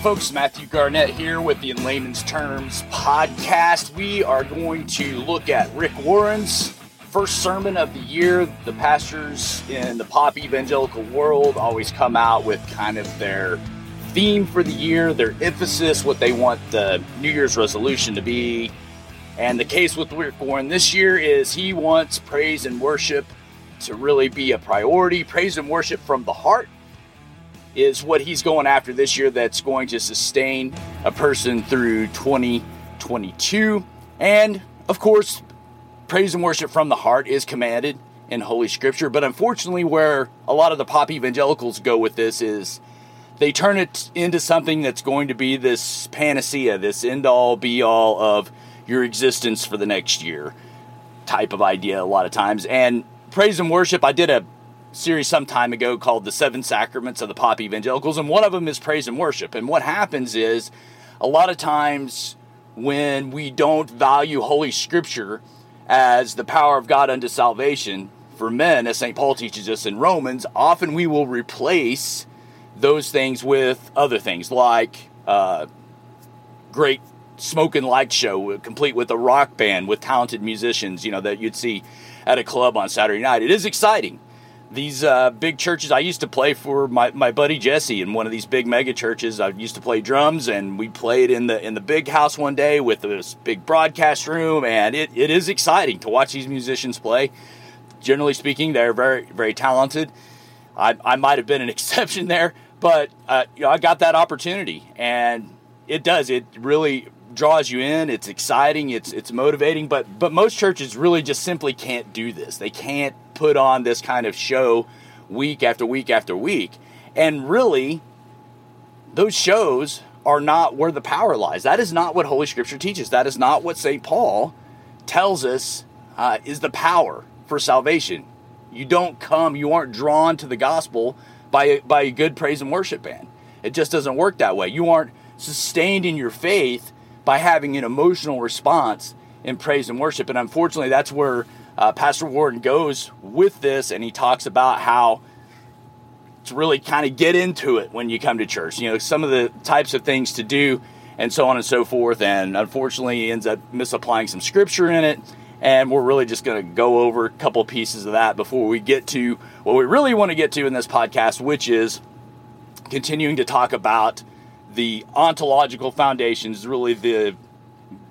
Folks. Matthew Garnett here with the In Layman's Terms podcast. We are going to look at Rick Warren's first sermon of the year. The pastors in the pop evangelical world always come out with kind of their theme for the year, their emphasis, what they want the New Year's resolution to be. And the case with Rick Warren this year is he wants praise and worship to really be a priority. Praise and worship from the heart is what he's going after this year that's going to sustain a person through 2022. And of course, praise and worship from the heart is commanded in Holy Scripture. But unfortunately, where a lot of the pop evangelicals go with this is they turn it into something that's going to be this panacea, this end all be all of your existence for the next year type of idea a lot of times. And praise and worship, I did a series some time ago called The Seven Sacraments of the Pop Evangelicals, and one of them is praise and worship. And what happens is a lot of times when we don't value Holy Scripture as the power of God unto salvation for men, as St. Paul teaches us in Romans, often we will replace those things with other things like uh, great smoke and light show, complete with a rock band with talented musicians, you know, that you'd see at a club on Saturday night. It is exciting these uh, big churches. I used to play for my, my buddy Jesse in one of these big mega churches. I used to play drums, and we played in the in the big house one day with this big broadcast room, and it, it is exciting to watch these musicians play. Generally speaking, they're very very talented. I, I might have been an exception there, but uh, you know, I got that opportunity, and it does. It really draws you in. It's exciting. It's it's motivating. But but most churches really just simply can't do this. They can't put on this kind of show week after week after week. And really, those shows are not where the power lies. That is not what Holy Scripture teaches. That is not what St. Paul tells us uh, is the power for salvation. You don't come, you aren't drawn to the gospel by by a good praise and worship band. It just doesn't work that way. You aren't sustained in your faith by having an emotional response in praise and worship. And unfortunately, that's where uh, Pastor Warren goes with this, and he talks about how to really kind of get into it when you come to church. You know, some of the types of things to do, and so on and so forth. And unfortunately, he ends up misapplying some scripture in it. And we're really just going to go over a couple pieces of that before we get to what we really want to get to in this podcast, which is continuing to talk about the ontological foundations, really the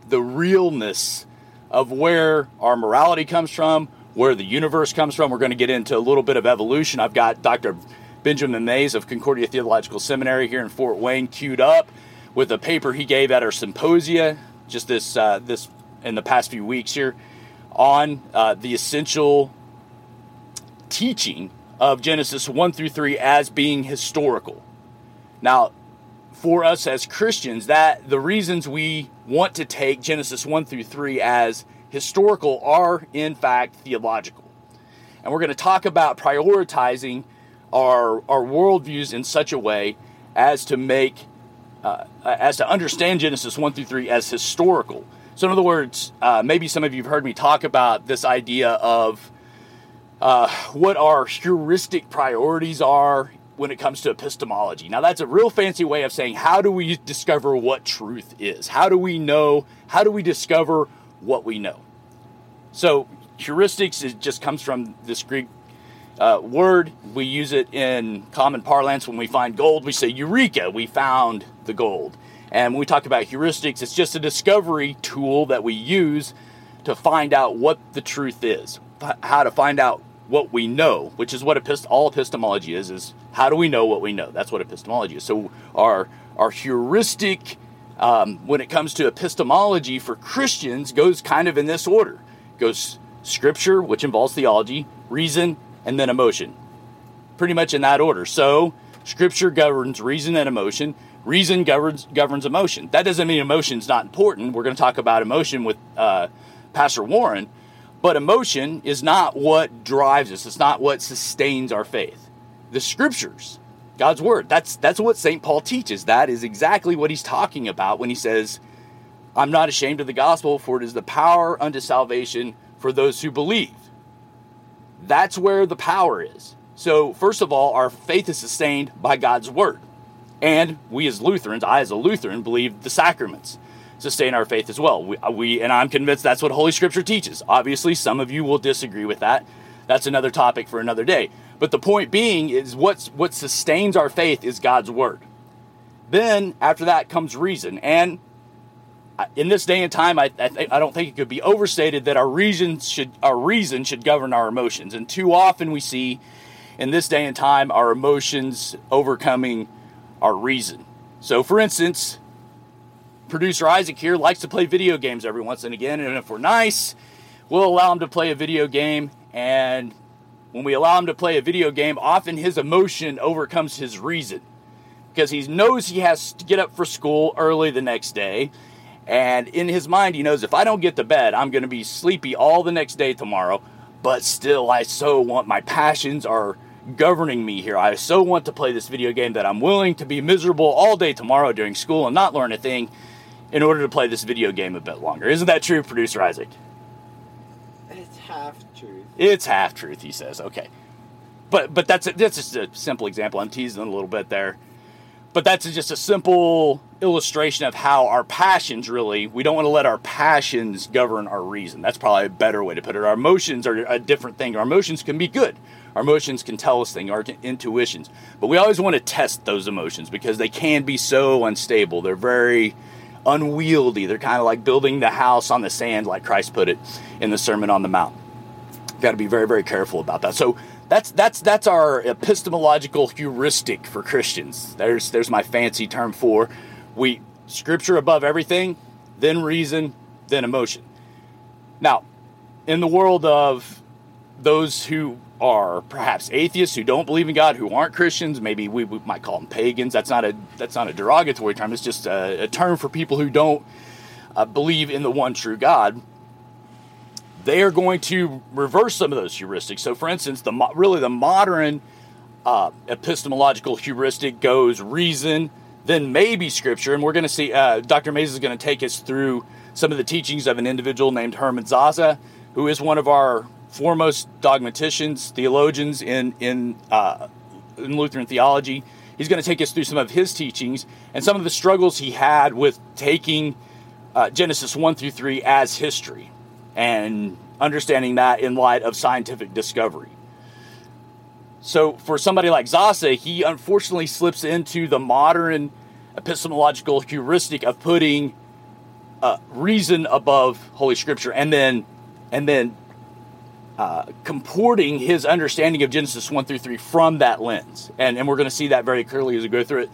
the realness of where our morality comes from, where the universe comes from. We're going to get into a little bit of evolution. I've got Dr. Benjamin Mayes of Concordia Theological Seminary here in Fort Wayne queued up with a paper he gave at our symposia just this uh, this in the past few weeks here on uh, the essential teaching of Genesis 1 through 3 as being historical. Now, for us as Christians that the reasons we want to take Genesis 1 through 3 as historical are, in fact, theological. And we're going to talk about prioritizing our, our worldviews in such a way as to make, uh, as to understand Genesis 1 through 3 as historical. So, in other words, uh, maybe some of you have heard me talk about this idea of uh, what our heuristic priorities are when it comes to epistemology. Now, that's a real fancy way of saying how do we discover what truth is? How do we know? How do we discover what we know? So, heuristics is, just comes from this Greek uh, word. We use it in common parlance when we find gold. We say, Eureka, we found the gold. And when we talk about heuristics, it's just a discovery tool that we use to find out what the truth is, how to find out what we know, which is what epist- all epistemology is, is how do we know what we know? That's what epistemology is. So our, our heuristic, um, when it comes to epistemology for Christians, goes kind of in this order. It goes scripture, which involves theology, reason, and then emotion. Pretty much in that order. So scripture governs reason and emotion. Reason governs governs emotion. That doesn't mean emotion's not important. We're going to talk about emotion with uh, Pastor Warren, but emotion is not what drives us, it's not what sustains our faith. The scriptures, God's word, that's, that's what St. Paul teaches. That is exactly what he's talking about when he says, I'm not ashamed of the gospel, for it is the power unto salvation for those who believe. That's where the power is. So, first of all, our faith is sustained by God's word. And we as Lutherans, I as a Lutheran, believe the sacraments sustain our faith as well. We, we, and I'm convinced that's what Holy Scripture teaches. Obviously, some of you will disagree with that. That's another topic for another day. But the point being is what's what sustains our faith is God's word. Then after that comes reason, and in this day and time, I, I, I, don't think it could be overstated that our reason should our reason should govern our emotions. And too often we see in this day and time our emotions overcoming our reason. So, for instance, producer Isaac here likes to play video games every once and again, and if we're nice, we'll allow him to play a video game. And when we allow him to play a video game, often his emotion overcomes his reason because he knows he has to get up for school early the next day and in his mind, he knows if I don't get to bed, I'm going to be sleepy all the next day tomorrow. But still, I so want my passions are governing me here. I so want to play this video game that I'm willing to be miserable all day tomorrow during school and not learn a thing in order to play this video game a bit longer. Isn't that true, producer Isaac? It's half truth. He says. Okay. But but that's a, that's just a simple example. I'm teasing a little bit there. But that's just a simple illustration of how our passions really, we don't want to let our passions govern our reason. That's probably a better way to put it. Our emotions are a different thing. Our emotions can be good. Our emotions can tell us things, our intuitions. But we always want to test those emotions because they can be so unstable. They're very unwieldy. They're kind of like building the house on the sand, like Christ put it in the Sermon on the Mount. Got to be very, very careful about that. So that's that's that's our epistemological heuristic for Christians. There's there's my fancy term for we scripture above everything, then reason, then emotion. Now, in the world of those who are perhaps atheists who don't believe in God, who aren't Christians, maybe we, we might call them pagans. That's not a that's not a derogatory term. It's just a, a term for people who don't uh, believe in the one true God. They are going to reverse some of those heuristics. So, for instance, the really the modern uh, epistemological heuristic goes reason, then maybe scripture. And we're going to see, uh, Dr. Mayes is going to take us through some of the teachings of an individual named Herman Sasse, who is one of our foremost dogmaticians, theologians in, in, uh, in Lutheran theology. He's going to take us through some of his teachings and some of the struggles he had with taking uh, Genesis 1 through 3 as history and understanding that in light of scientific discovery. So for somebody like Sasse, he unfortunately slips into the modern epistemological heuristic of putting uh, reason above Holy Scripture, and then and then uh, comporting his understanding of Genesis one through three from that lens, and and we're going to see that very clearly as we go through it.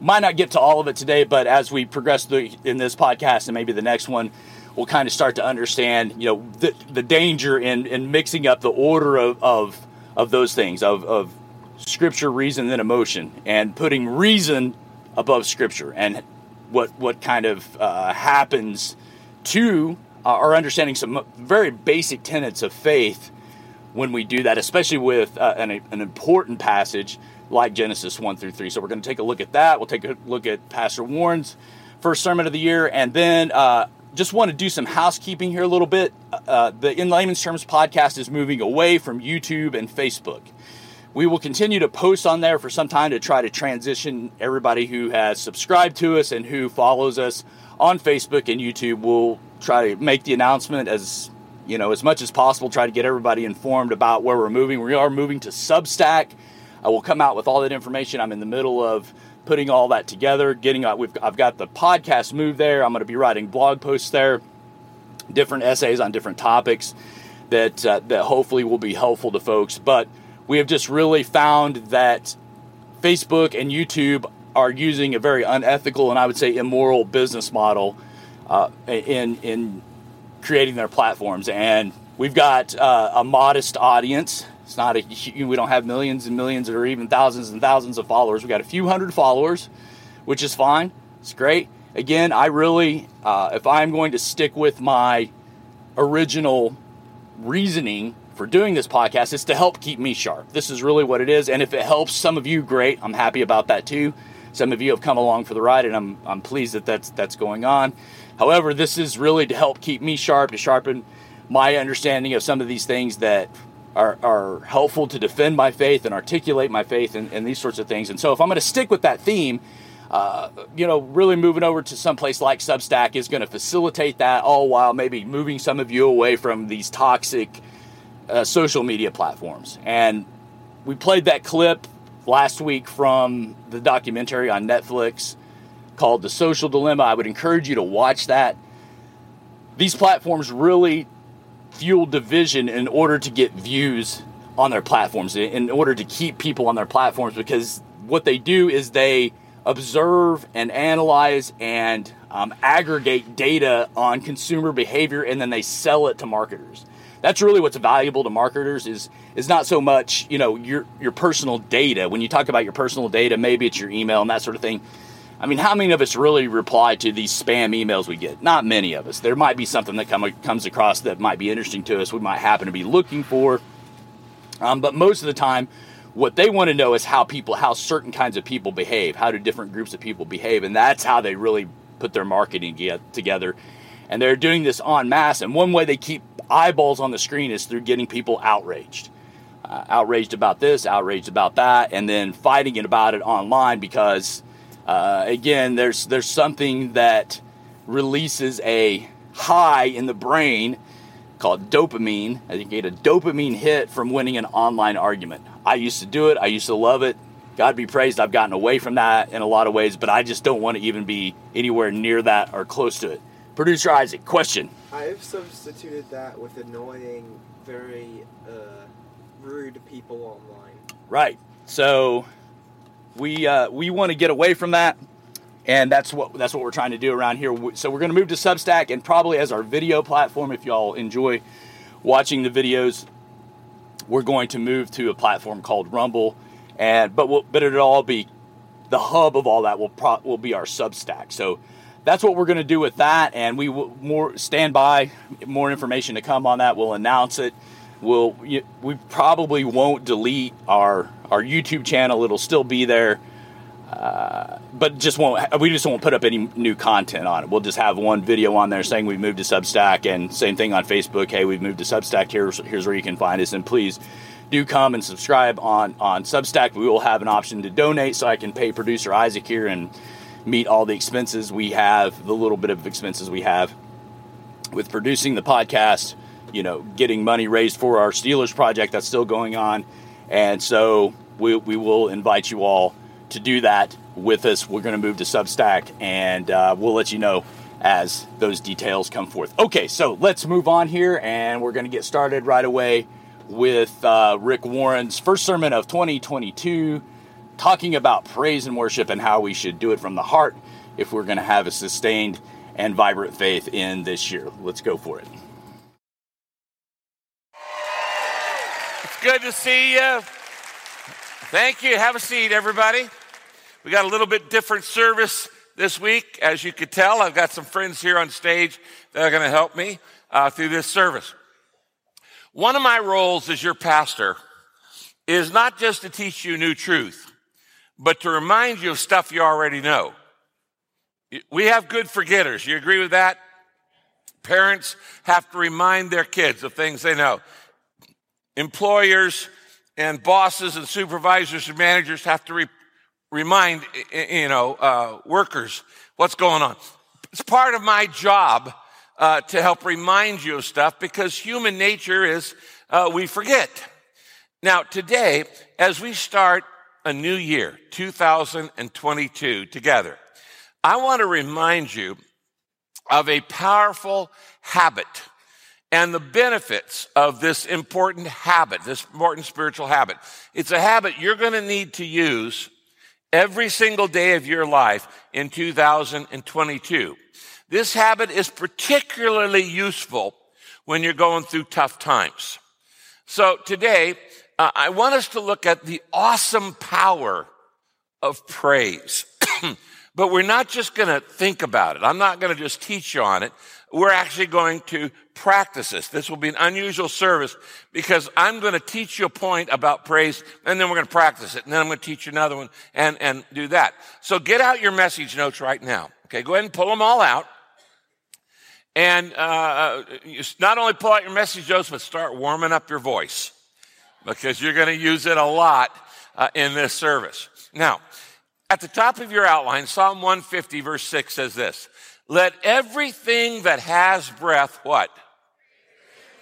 Might not get to all of it today, but as we progress through in this podcast and maybe the next one, we'll kind of start to understand, you know, the, the danger in in mixing up the order of, of of those things of, of scripture, reason, and emotion, and putting reason above scripture, and what what kind of uh, happens to uh, our understanding some very basic tenets of faith when we do that, especially with uh, an, an important passage like Genesis 1 through 3. So we're going to take a look at that. We'll take a look at Pastor Warren's first sermon of the year, and then uh, just want to do some housekeeping here a little bit. Uh, the In Layman's Terms podcast is moving away from YouTube and Facebook. We will continue to post on there for some time to try to transition everybody who has subscribed to us and who follows us on Facebook and YouTube. We'll try to make the announcement as you know as much as possible. Try to get everybody informed about where we're moving. We are moving to Substack. I will come out with all that information. I'm in the middle of putting all that together, getting uh, we've I've got the podcast move there. I'm going to be writing blog posts there, different essays on different topics that uh, that hopefully will be helpful to folks. But we have just really found that Facebook and YouTube are using a very unethical and I would say immoral business model uh, in in creating their platforms, and we've got uh, a modest audience it's not a, we don't have millions and millions or even thousands and thousands of followers. We got a few hundred followers, which is fine. It's great. Again, I really, uh, if I'm going to stick with my original reasoning for doing this podcast, it's to help keep me sharp. This is really what it is. And if it helps some of you, great. I'm happy about that too. Some of you have come along for the ride, and I'm, I'm pleased that that's, that's going on. However, this is really to help keep me sharp, to sharpen my understanding of some of these things that are, are helpful to defend my faith and articulate my faith and, and these sorts of things. And so, if I'm going to stick with that theme, uh, you know, really moving over to some place like Substack is going to facilitate that, all while maybe moving some of you away from these toxic uh, social media platforms. And we played that clip last week from the documentary on Netflix called The Social Dilemma. I would encourage you to watch that. These platforms really fuel division in order to get views on their platforms, in order to keep people on their platforms, because what they do is they observe and analyze and um, aggregate data on consumer behavior and then they sell it to marketers. That's really what's valuable to marketers is is not so much you know your your personal data. When you talk about your personal data maybe it's your email and that sort of thing i mean how many of us really reply to these spam emails we get? Not many of us. There might be something that come, comes across that might be interesting to us we might happen to be looking for. Um, but most of the time what they want to know is how people how certain kinds of people behave how do different groups of people behave and that's how they really put their marketing get, together. And they're doing this en masse and one way they keep eyeballs on the screen is through getting people outraged. Uh, outraged about this outraged about that and then fighting it about it online because uh, again there's there's something that releases a high in the brain called dopamine. I think you get a dopamine hit from winning an online argument. I used to do it. I used to love it. God be praised, I've gotten away from that in a lot of ways, but I just don't want to even be anywhere near that or close to it. Producer Isaac, question. I've substituted that with annoying, very uh, rude people online. Right. So we uh, we want to get away from that, and that's what that's what we're trying to do around here. So we're going to move to Substack and probably as our video platform. If y'all enjoy watching the videos, we're going to move to a platform called Rumble, and but we'll, but it'll all be the hub of all that will pro, will be our Substack. So that's what we're going to do with that, and we will more stand by. More information to come on that. We'll announce it. We'll we probably won't delete our our YouTube channel. It'll still be there. Uh, but just won't we just won't put up any new content on it. We'll just have one video on there saying we've moved to Substack, and same thing on Facebook. Hey, we've moved to Substack. Here's here's where you can find us, and please do come and subscribe on on Substack. We will have an option to donate, so I can pay producer Isaac here and meet all the expenses we have, the little bit of expenses we have with producing the podcast. You know, getting money raised for our Steelers project that's still going on, and so we we will invite you all to do that with us. We're going to move to Substack, and uh, we'll let you know as those details come forth. Okay, so let's move on here, and we're going to get started right away with uh, Rick Warren's first sermon of 2022, talking about praise and worship and how we should do it from the heart if we're going to have a sustained and vibrant faith in this year. Let's go for it. Good to see you. Thank you. Have a seat, everybody. We got a little bit different service this week. As you could tell, I've got some friends here on stage that are going to help me uh, through this service. One of my roles as your pastor is not just to teach you new truth, but to remind you of stuff you already know. We have good forgetters. You agree with that? Parents have to remind their kids of things they know. Employers and bosses and supervisors and managers have to re- remind you know uh, workers what's going on. It's part of my job uh, to help remind you of stuff because human nature is uh, we forget. Now today, as we start a new year, 2022 together, I want to remind you of a powerful habit and the benefits of this important habit, this important spiritual habit. It's a habit you're going to need to use every single day of your life in 2022. This habit is particularly useful when you're going through tough times. So today, uh, I want us to look at the awesome power of praise. but we're not just going to think about it. I'm not going to just teach you on it we're actually going to practice this. This will be an unusual service because I'm going to teach you a point about praise and then we're going to practice it. And then I'm going to teach you another one and, and do that. So get out your message notes right now. Okay. Go ahead and pull them all out. And, uh, not only pull out your message notes, but start warming up your voice. because you're going to use it a lot uh, in this service. Now, at the top of your outline, Psalm 150, verse 6 says this Let everything that has breath, what?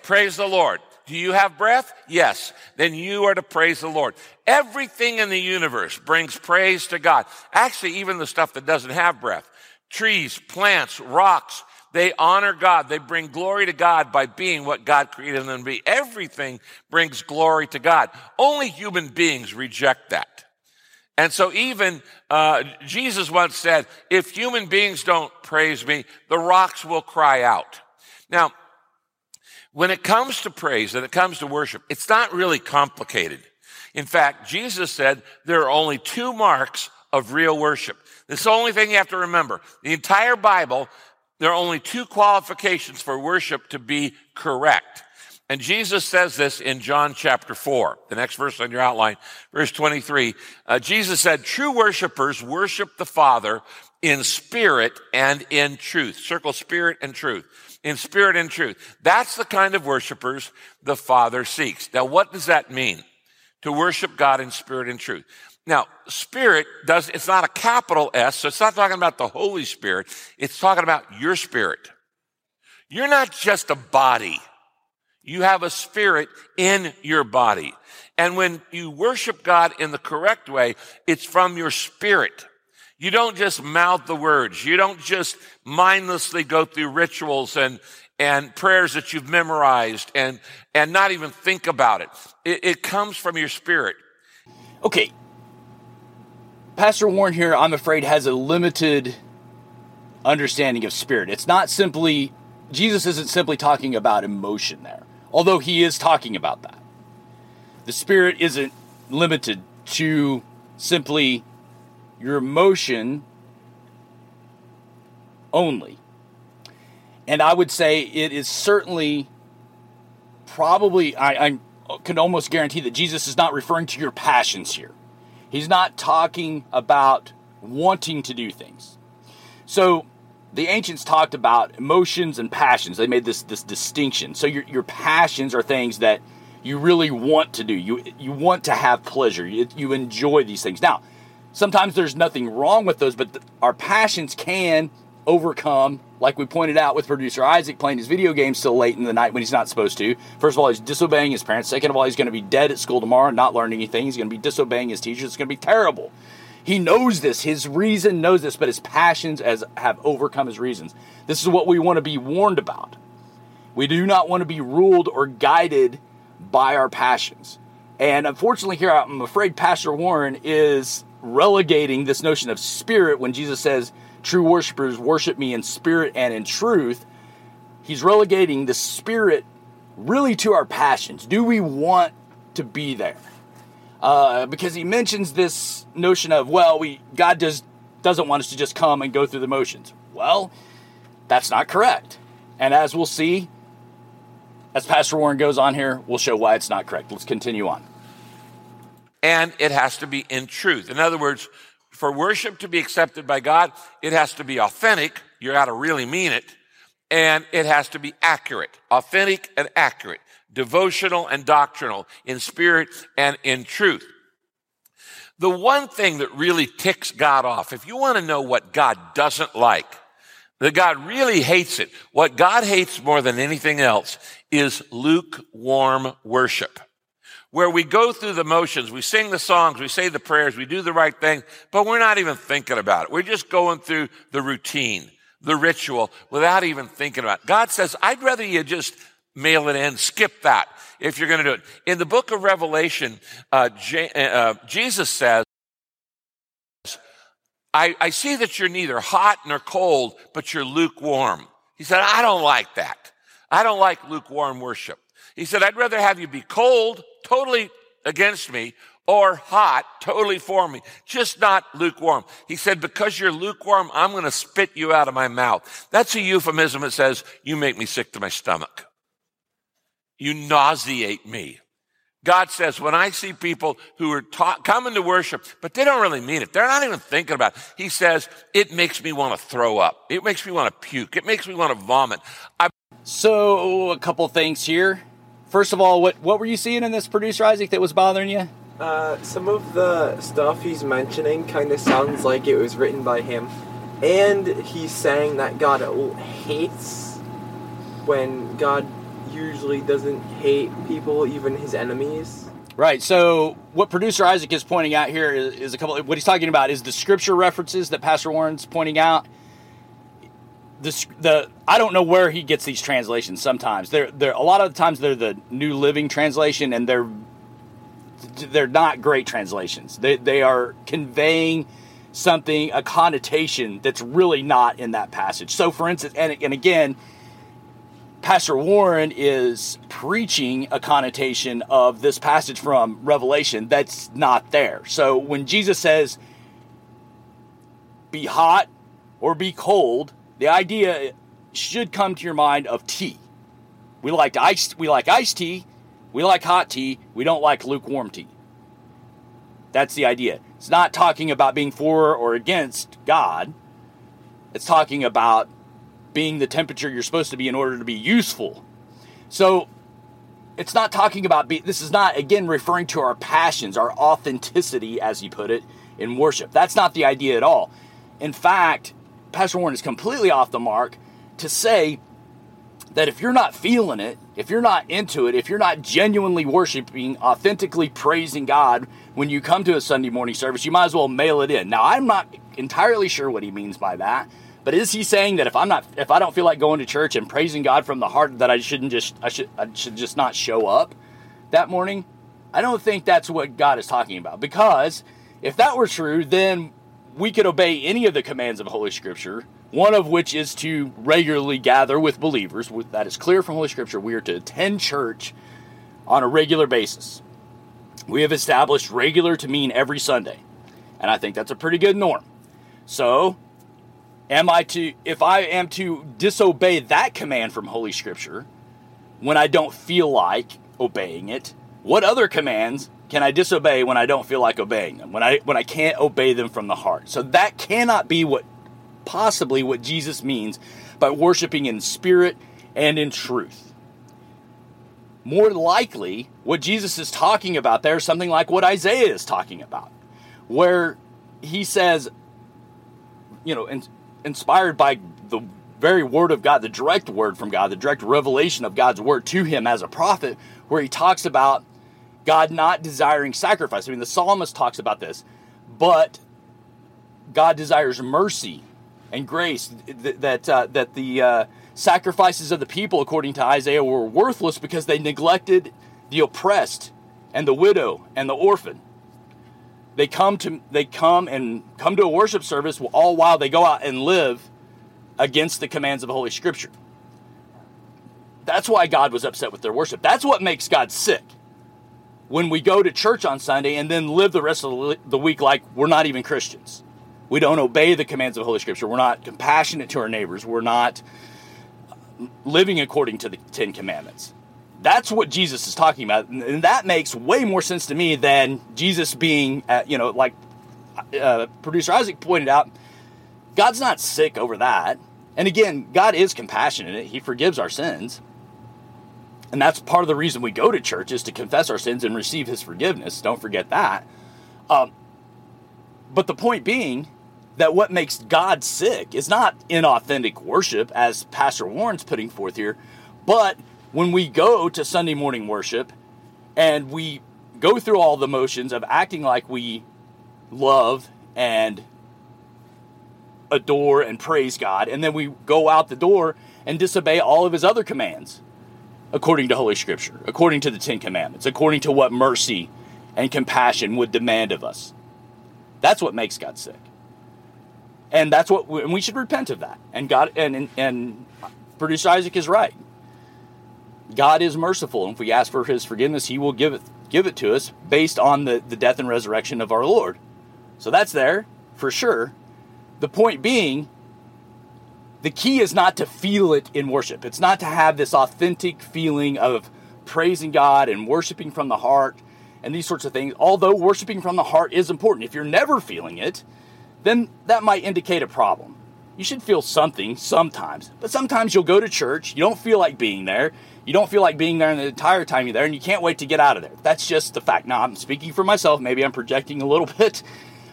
Praise the Lord. Do you have breath? Yes. Then you are to praise the Lord. Everything in the universe brings praise to God. Actually, even the stuff that doesn't have breath. Trees, plants, rocks, they honor God. They bring glory to God by being what God created them to be. Everything brings glory to God. Only human beings reject that. And so even uh, Jesus once said, if human beings don't praise me, the rocks will cry out. Now, when it comes to praise and it comes to worship, it's not really complicated. In fact, Jesus said there are only two marks of real worship. This is the only thing you have to remember. The entire Bible, there are only two qualifications for worship to be correct. And Jesus says this in John chapter 4, the next verse on your outline, verse 23. Uh, Jesus said, True worshipers worship the Father in spirit and in truth. Circle spirit and truth in spirit and truth. That's the kind of worshipers the Father seeks. Now, what does that mean? To worship God in spirit and truth. Now, spirit does, it's not a capital S, so it's not talking about the Holy Spirit. It's talking about your spirit. You're not just a body. You have a spirit in your body. And when you worship God in the correct way, it's from your spirit. You don't just mouth the words. You don't just mindlessly go through rituals and, and prayers that you've memorized and, and not even think about it. it. It comes from your spirit. Okay. Pastor Warren here, I'm afraid, has a limited understanding of spirit. It's not simply, Jesus isn't simply talking about emotion there, although he is talking about that. The spirit isn't limited to simply your emotion only. And I would say it is certainly probably, I, I can almost guarantee that Jesus is not referring to your passions here. He's not talking about wanting to do things. So the ancients talked about emotions and passions. They made this, this distinction. So your, your passions are things that you really want to do. You, you want to have pleasure. You, you enjoy these things. Now, Sometimes there's nothing wrong with those, but our passions can overcome, like we pointed out with producer Isaac playing his video games till late in the night when he's not supposed to. First of all, he's disobeying his parents. Second of all, he's going to be dead at school tomorrow not learning anything. He's going to be disobeying his teachers. It's going to be terrible. He knows this. His reason knows this, but his passions as have overcome his reasons. This is what we want to be warned about. We do not want to be ruled or guided by our passions. And unfortunately, here I'm afraid Pastor Warren is relegating this notion of spirit when Jesus says, true worshipers worship me in spirit and in truth. He's relegating the spirit really to our passions. Do we want to be there? Uh, because he mentions this notion of, well, we God does doesn't want us to just come and go through the motions. Well, that's not correct. And as we'll see, as Pastor Warren goes on here, we'll show why it's not correct. Let's continue on and it has to be in truth. In other words, for worship to be accepted by God, it has to be authentic. You got to really mean it. And it has to be accurate, authentic and accurate, devotional and doctrinal, in spirit and in truth. The one thing that really ticks God off, if you want to know what God doesn't like, that God really hates it, what God hates more than anything else is lukewarm worship where we go through the motions, we sing the songs, we say the prayers, we do the right thing, but we're not even thinking about it. We're just going through the routine, the ritual, without even thinking about it. God says, I'd rather you just mail it in, skip that if you're going to do it. In the book of Revelation, uh, J- uh, Jesus says, I, I see that you're neither hot nor cold, but you're lukewarm. He said, I don't like that. I don't like lukewarm worship. He said, I'd rather have you be cold, totally against me, or hot, totally for me, just not lukewarm. He said, because you're lukewarm, I'm going to spit you out of my mouth. That's a euphemism that says, you make me sick to my stomach. You nauseate me. God says, when I see people who are ta- coming to worship, but they don't really mean it, they're not even thinking about it. He says, it makes me want to throw up. It makes me want to puke. It makes me want to vomit. I- so, a couple things here first of all, what what were you seeing in this producer Isaac that was bothering you? Uh, some of the stuff he's mentioning kind of sounds like it was written by him, and he's saying that God hates when God usually doesn't hate people, even his enemies. Right. So what producer Isaac is pointing out here is, is a couple. What he's talking about is the scripture references that Pastor Warren's pointing out. The, the I don't know where he gets these translations. Sometimes they're they're a lot of the times they're the New Living Translation, and they're they're not great translations. They they are conveying something a connotation that's really not in that passage. So, for instance, and and again Pastor Warren is preaching a connotation of this passage from Revelation that's not there. So when Jesus says, be hot or be cold, the idea should come to your mind of tea. We like iced, we like iced tea, we like hot tea, we don't like lukewarm tea. That's the idea. It's not talking about being for or against God. It's talking about being the temperature you're supposed to be in order to be useful. So it's not talking about be, this is not again referring to our passions, our authenticity as he put it in worship. That's not the idea at all. In fact, Pastor Warren is completely off the mark to say that if you're not feeling it, if you're not into it, if you're not genuinely worshiping, authentically praising God when you come to a Sunday morning service, you might as well mail it in. Now, I'm not entirely sure what he means by that but is he saying that if I'm not, if I don't feel like going to church and praising God from the heart, that I shouldn't just, I should, I should just not show up that morning? I don't think that's what God is talking about. Because if that were true, then we could obey any of the commands of Holy Scripture. One of which is to regularly gather with believers. That is clear from Holy Scripture. We are to attend church on a regular basis. We have established regular to mean every Sunday. And I think that's a pretty good norm. So am I to if I am to disobey that command from Holy Scripture when I don't feel like obeying it, what other commands can I disobey when I don't feel like obeying them? When I when I can't obey them from the heart. So that cannot be what possibly what Jesus means by worshiping in spirit and in truth. More likely, what Jesus is talking about there is something like what Isaiah is talking about, where he says, you know, and inspired by the very word of God, the direct word from God, the direct revelation of God's word to him as a prophet, where he talks about God not desiring sacrifice. I mean, the psalmist talks about this, but God desires mercy and grace. That uh, that the uh, sacrifices of the people, according to Isaiah, were worthless because they neglected the oppressed and the widow and the orphan. They come to they come and come to a worship service all while they go out and live against the commands of Holy Scripture. That's why God was upset with their worship. That's what makes God sick. When we go to church on Sunday and then live the rest of the week like we're not even Christians. We don't obey the commands of Holy Scripture. We're not compassionate to our neighbors. We're not living according to the Ten Commandments. That's what Jesus is talking about, and that makes way more sense to me than Jesus being, uh, you know, like uh, producer Isaac pointed out. God's not sick over that, and again, God is compassionate; He forgives our sins, and that's part of the reason we go to church is to confess our sins and receive His forgiveness. Don't forget that. Um, but the point being that what makes God sick is not inauthentic worship, as Pastor Warren's putting forth here, but when we go to Sunday morning worship and we go through all the motions of acting like we love and adore and praise God, and then we go out the door and disobey all of his other commands according to Holy Scripture, according to the Ten Commandments, according to what mercy and compassion would demand of us. That's what makes God sick. And that's what we, and we should repent of that. And God and and, and producer Isaac is right. God is merciful. And if we ask for his forgiveness, he will give it give it to us based on the, the death and resurrection of our Lord. So that's there for sure. The point being, the key is not to feel it in worship. It's not to have this authentic feeling of praising God and worshiping from the heart and these sorts of things. Although worshiping from the heart is important, if you're never feeling it, then that might indicate a problem. You should feel something sometimes. But sometimes you'll go to church, you don't feel like being there. You don't feel like being there the entire time you're there, and you can't wait to get out of there. That's just the fact. Now, I'm speaking for myself. Maybe I'm projecting a little bit,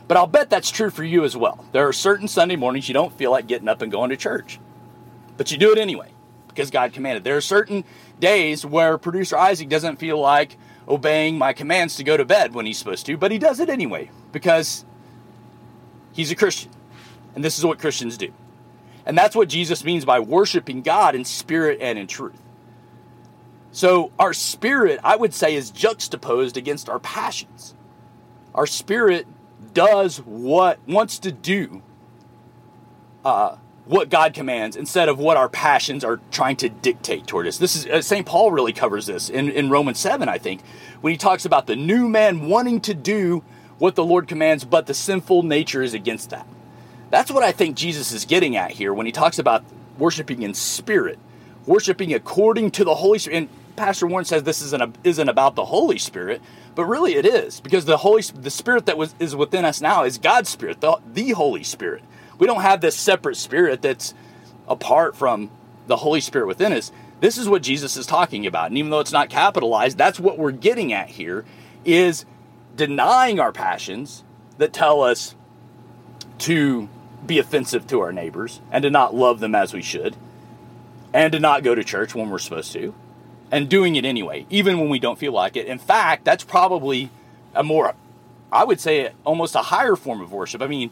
but I'll bet that's true for you as well. There are certain Sunday mornings you don't feel like getting up and going to church, but you do it anyway because God commanded. There are certain days where producer Isaac doesn't feel like obeying my commands to go to bed when he's supposed to, but he does it anyway because he's a Christian. And this is what Christians do. And that's what Jesus means by worshiping God in spirit and in truth. So, our spirit, I would say, is juxtaposed against our passions. Our spirit does what wants to do uh, what God commands instead of what our passions are trying to dictate toward us. This is uh, St. Paul really covers this in, in Romans 7, I think, when he talks about the new man wanting to do what the Lord commands, but the sinful nature is against that. That's what I think Jesus is getting at here when he talks about worshiping in spirit, worshiping according to the Holy Spirit. And Pastor Warren says this isn't, isn't about the Holy Spirit, but really it is because the Holy the Spirit that was is within us now is God's Spirit, the, the Holy Spirit. We don't have this separate spirit that's apart from the Holy Spirit within us. This is what Jesus is talking about. And even though it's not capitalized, that's what we're getting at here is denying our passions that tell us to be offensive to our neighbors and to not love them as we should and to not go to church when we're supposed to and doing it anyway, even when we don't feel like it. In fact, that's probably a more, I would say, almost a higher form of worship. I mean,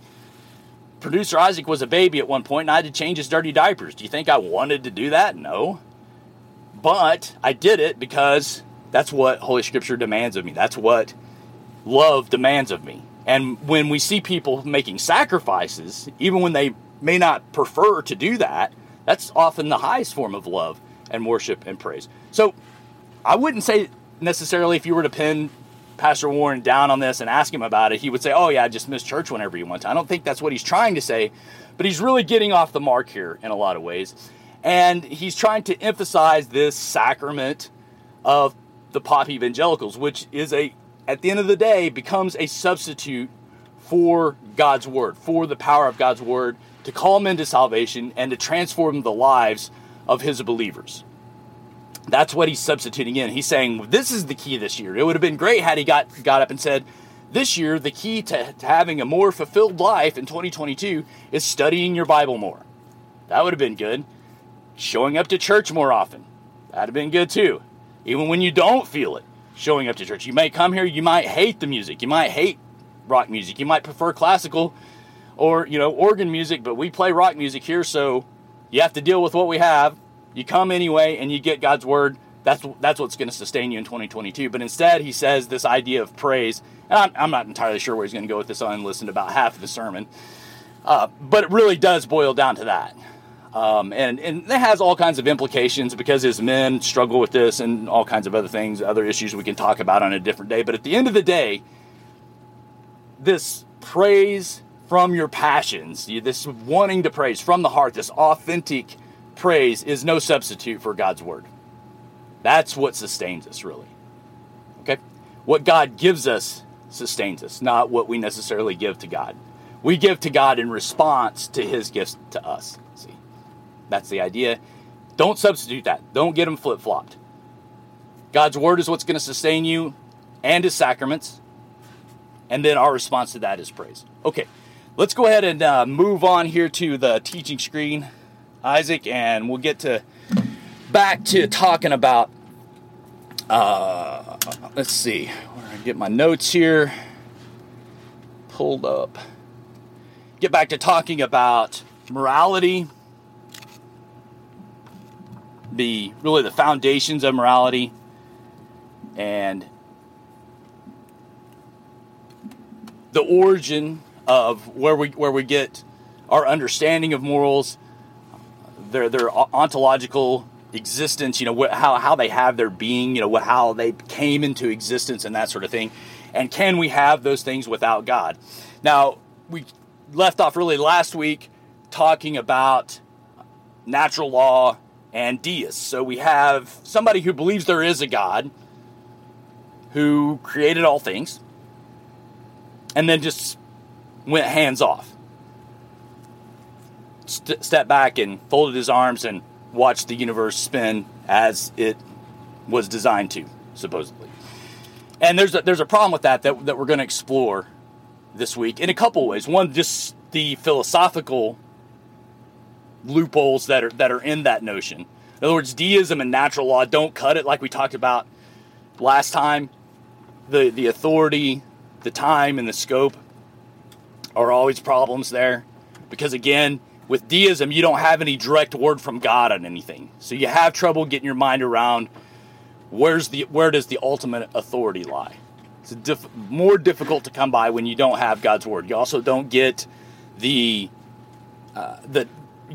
producer Isaac was a baby at one point and I had to change his dirty diapers. Do you think I wanted to do that? No. But I did it because that's what Holy Scripture demands of me. That's what love demands of me. And when we see people making sacrifices, even when they may not prefer to do that, that's often the highest form of love and worship and praise. So I wouldn't say necessarily if you were to pin Pastor Warren down on this and ask him about it, he would say, Oh, yeah, I just miss church whenever you want to. I don't think that's what he's trying to say, but he's really getting off the mark here in a lot of ways. And he's trying to emphasize this sacrament of the pop evangelicals, which is a, at the end of the day, becomes a substitute for God's word, for the power of God's word to call men to salvation and to transform the lives of his believers. That's what he's substituting in. He's saying this is the key this year. It would have been great had he got got up and said, "This year, the key to, to having a more fulfilled life in 2022 is studying your Bible more." That would have been good. Showing up to church more often. That'd have been good too. Even when you don't feel it, showing up to church. You may come here, you might hate the music, you might hate rock music, you might prefer classical or you know organ music, but we play rock music here, so you have to deal with what we have. You come anyway and you get God's word. That's that's what's going to sustain you in 2022. But instead, he says this idea of praise, and I'm, I'm not entirely sure where he's going to go with this. I listened about half of the sermon, uh, but it really does boil down to that. Um, and and it has all kinds of implications because his men struggle with this and all kinds of other things, other issues we can talk about on a different day. But at the end of the day, this praise from your passions, this wanting to praise from the heart, this authentic praise is no substitute for God's word. That's what sustains us, really. Okay? What God gives us sustains us, not what we necessarily give to God. We give to God in response to his gifts to us. See? That's the idea. Don't substitute that. Don't get them flip flopped. God's word is what's going to sustain you and his sacraments. And then our response to that is praise. Okay, let's go ahead and uh, move on here to the teaching screen, Isaac, and we'll get to back to talking about. Uh, let's see, where I get my notes here pulled up. Get back to talking about morality, the really the foundations of morality, and the origin of where we where we get our understanding of morals, their their ontological existence, you know, how how they have their being, you know, how they came into existence and that sort of thing, and can we have those things without God? Now we left off really last week talking about natural law and deists. So we have somebody who believes there is a God who created all things and then just went hands off. st- stepped back and folded his arms and watched the universe spin as it was designed to, supposedly. And there's a, there's a problem with that that, that we're going to explore this week in a couple ways. One, just the philosophical loopholes that are that are in that notion. In other words, deism and natural law don't cut it like we talked about last time. The the authority, the time, and the scope are always problems there. Because again, with deism, you don't have any direct word from God on anything. So you have trouble getting your mind around where's the where does the ultimate authority lie. It's diff, more difficult to come by when you don't have God's word. You also don't get the uh, the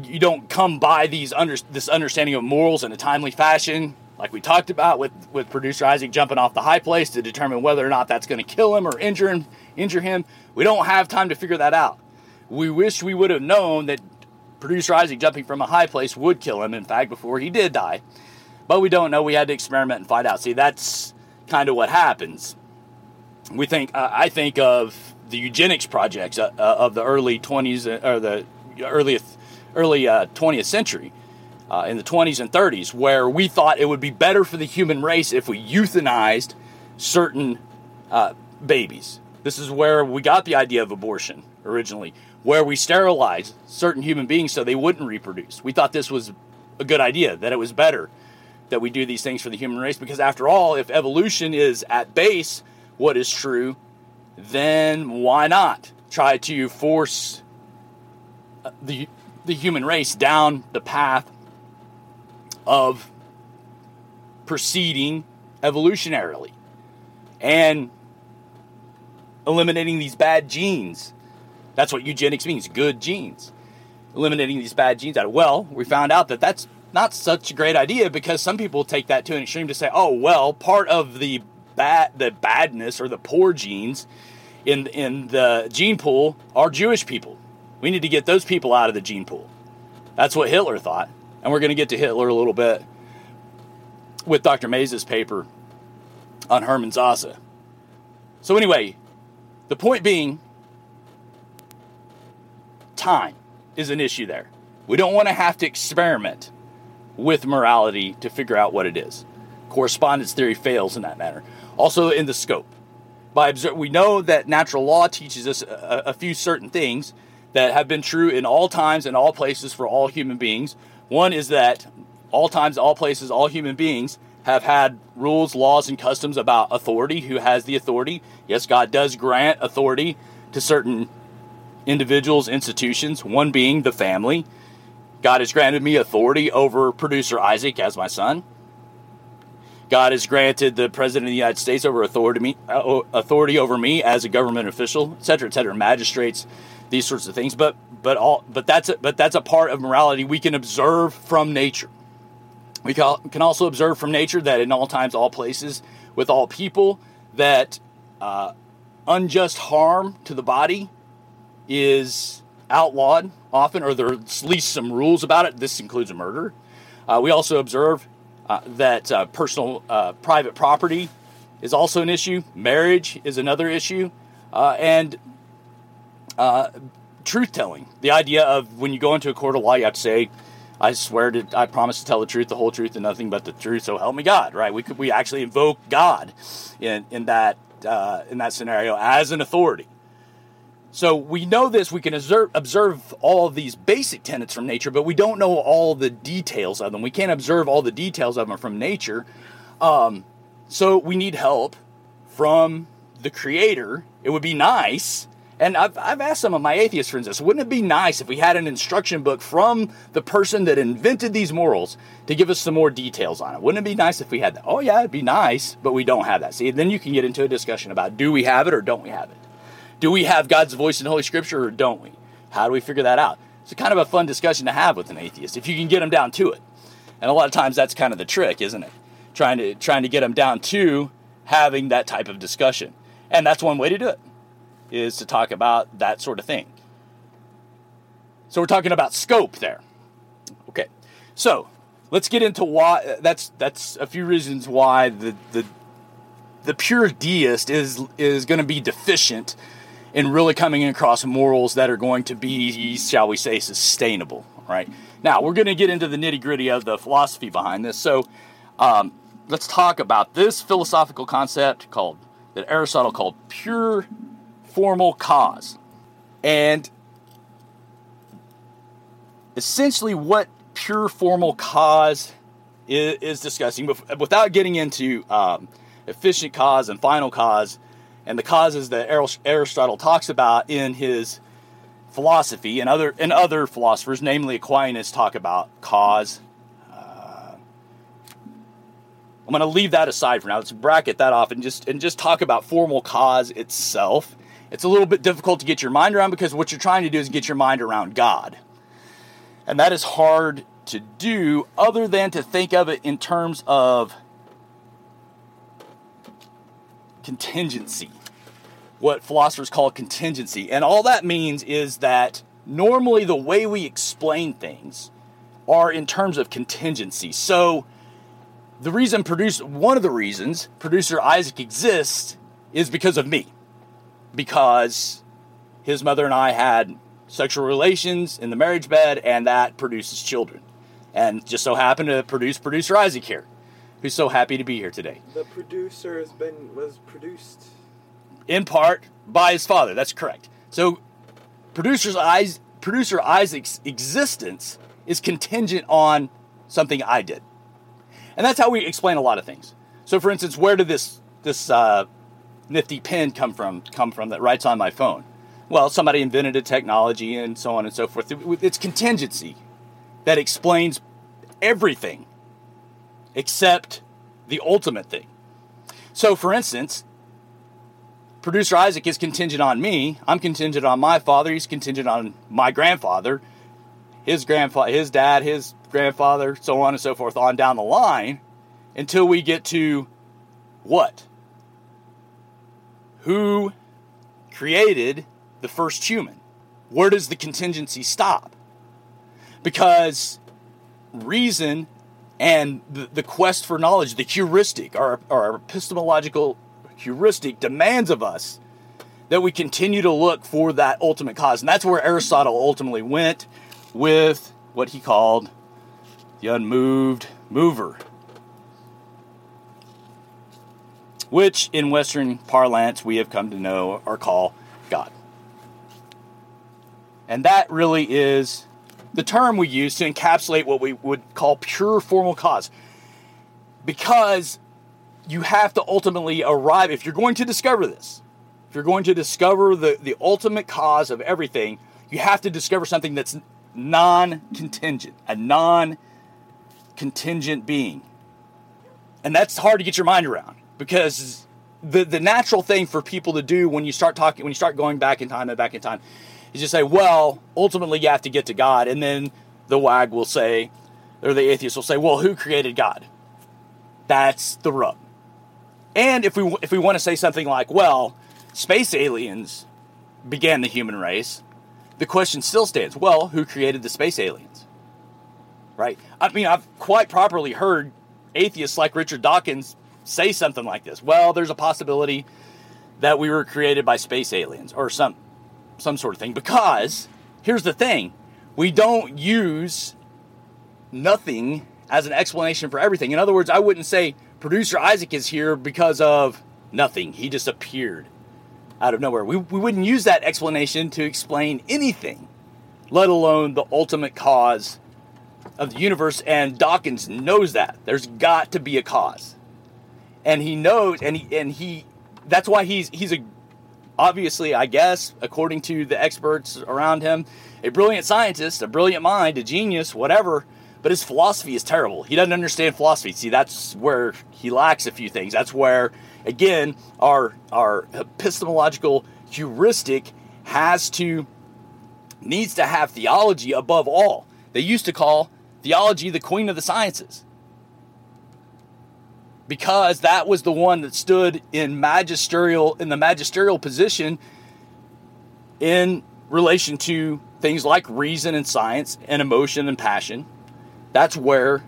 you don't come by these under, this understanding of morals in a timely fashion, like we talked about with with producer Isaac jumping off the high place to determine whether or not that's going to kill him or injure him. Injure him. We don't have time to figure that out. We wish we would have known that producer Isaac jumping from a high place would kill him. In fact, before he did die, but we don't know. We had to experiment and find out. See, that's kind of what happens. We think. Uh, I think of the eugenics projects uh, uh of the early 20s uh, or the early early 20th uh, century. Uh, in the 20s and 30s, where we thought it would be better for the human race if we euthanized certain babies. This is where we got the idea of abortion originally, where we sterilized certain human beings so they wouldn't reproduce. We thought this was a good idea, that it was better that we do these things for the human race, because after all, if evolution is at base what is true, then why not try to force uh, the the human race down the path of proceeding evolutionarily and eliminating these bad genes. That's what eugenics means, good genes. Eliminating these bad genes out. Well, we found out that that's not such a great idea because some people take that to an extreme to say, "Oh, well, part of the bad the badness or the poor genes in in the gene pool are Jewish people. We need to get those people out of the gene pool. That's what Hitler thought, and we're going to get to Hitler a little bit with Dr. Mayes's paper on Hermann Sasse. So anyway, the point being, time is an issue there. We don't want to have to experiment with morality to figure out what it is. Correspondence theory fails in that matter. Also, in the scope by observe, we know that natural law teaches us a, a few certain things that have been true in all times and all places for all human beings. One is that all times, all places, all human beings have had rules, laws, and customs about authority, who has the authority. Yes, God does grant authority to certain individuals, institutions, one being the family. God has granted me authority over producer Isaac as my son. God has granted the president of the United States over authority, uh, authority over me as a government official, et cetera, et cetera, magistrates, these sorts of things. But but all but that's a, but that's a part of morality we can observe from nature. We can also observe from nature that in all times, all places, with all people, that uh, unjust harm to the body is outlawed often, or there's at least some rules about it. This includes murder. Uh, we also observe uh, that uh, personal uh, private property is also an issue. Marriage is another issue, uh, and uh, truth telling. The idea of when you go into a court of law, you have to say, "I swear to, I promise to tell the truth, the whole truth, and nothing but the truth." So help me God. Right? We could we actually invoke God in in that in that scenario as an authority. So we know this, we can observe, observe all these basic tenets from nature, but we don't know all the details of them. We can't observe all the details of them from nature. Um, so we need help from the creator. It would be nice, and I've, I've asked some of my atheist friends this, wouldn't it be nice if we had an instruction book from the person that invented these morals to give us some more details on it? Wouldn't it be nice if we had that? Oh, yeah, it'd be nice, but we don't have that. See, then you can get into a discussion about do we have it or don't we have it? Do we have God's voice in Holy Scripture or don't we? How do we figure that out? It's kind of a fun discussion to have with an atheist if you can get them down to it. And a lot of times that's kind of the trick, isn't it? Trying to trying to get them down to having that type of discussion. And that's one way to do it is to talk about that sort of thing. So we're talking about scope there. Okay. So, let's get into why that's that's a few reasons why the the the pure deist is is going to be deficient in really coming across morals that are going to be, shall we say, sustainable, right? Now, we're going to get into the nitty gritty of the philosophy behind this. So, um, let's talk about this philosophical concept called that Aristotle called pure formal cause. And essentially, what pure formal cause is, is discussing, without getting into um, efficient cause and final cause, and the causes that Aristotle talks about in his philosophy, and other and other philosophers, namely Aquinas, talk about cause. Uh, I'm going to leave that aside for now. Let's bracket that off and just and just talk about formal cause itself. It's a little bit difficult to get your mind around because what you're trying to do is get your mind around God. And that is hard to do other than to think of it in terms of contingency, what philosophers call contingency. And all that means is that normally the way we explain things are in terms of contingency. So the reason producer one of the reasons producer Isaac exists is because of me. Because his mother and I had sexual relations in the marriage bed and that produces children. And just so happened to produce producer Isaac here who's so happy to be here today. The producer has been was produced in part by his father. That's correct. So, producer's eyes, producer Isaac's existence is contingent on something I did, and that's how we explain a lot of things. So, for instance, where did this this uh, nifty pen come from? Come from that writes on my phone? Well, somebody invented a technology and so on and so forth. It's contingency that explains everything except the ultimate thing. So, for instance, producer Isaac is contingent on me. I'm contingent on my father. He's contingent on my grandfather, his grandfather, his dad, his grandfather, so on and so forth, on down the line until we get to what? Who created the first human? Where does the contingency stop? Because reason and the, the quest for knowledge, the heuristic, our, our epistemological heuristic demands of us that we continue to look for that ultimate cause. And that's where Aristotle ultimately went with what he called the unmoved mover, which in Western parlance we have come to know or call God. And that really is the term we use to encapsulate what we would call pure formal cause. Because you have to ultimately arrive, if you're going to discover this, if you're going to discover the, the ultimate cause of everything, you have to discover something that's non contingent, a non contingent being. And that's hard to get your mind around because the, the natural thing for people to do when you start talking, when you start going back in time and back in time, is just say, well, ultimately you have to get to God. And then the wag will say, or the atheist will say, well, who created God? That's the rub. And if we, if we want to say something like, well, space aliens began the human race, the question still stands, well, who created the space aliens? Right? I mean, I've quite properly heard atheists like Richard Dawkins say something like this. Well, there's a possibility that we were created by space aliens or some some sort of thing. Because here's the thing we don't use nothing as an explanation for everything. In other words, I wouldn't say producer Isaac is here because of nothing. He just appeared out of nowhere. We, we wouldn't use that explanation to explain anything, let alone the ultimate cause of the universe. And Dawkins knows that. There's got to be a cause. And he knows, and he, and he, that's why he's, he's a obviously, I guess, according to the experts around him, a brilliant scientist, a brilliant mind, a genius, whatever, but his philosophy is terrible. He doesn't understand philosophy. See, that's where he lacks a few things. That's where, again, our, our epistemological heuristic has to, needs to have theology above all. They used to call theology the queen of the sciences because that was the one that stood in magisterial in the magisterial position in relation to things like reason and science and emotion and passion. That's where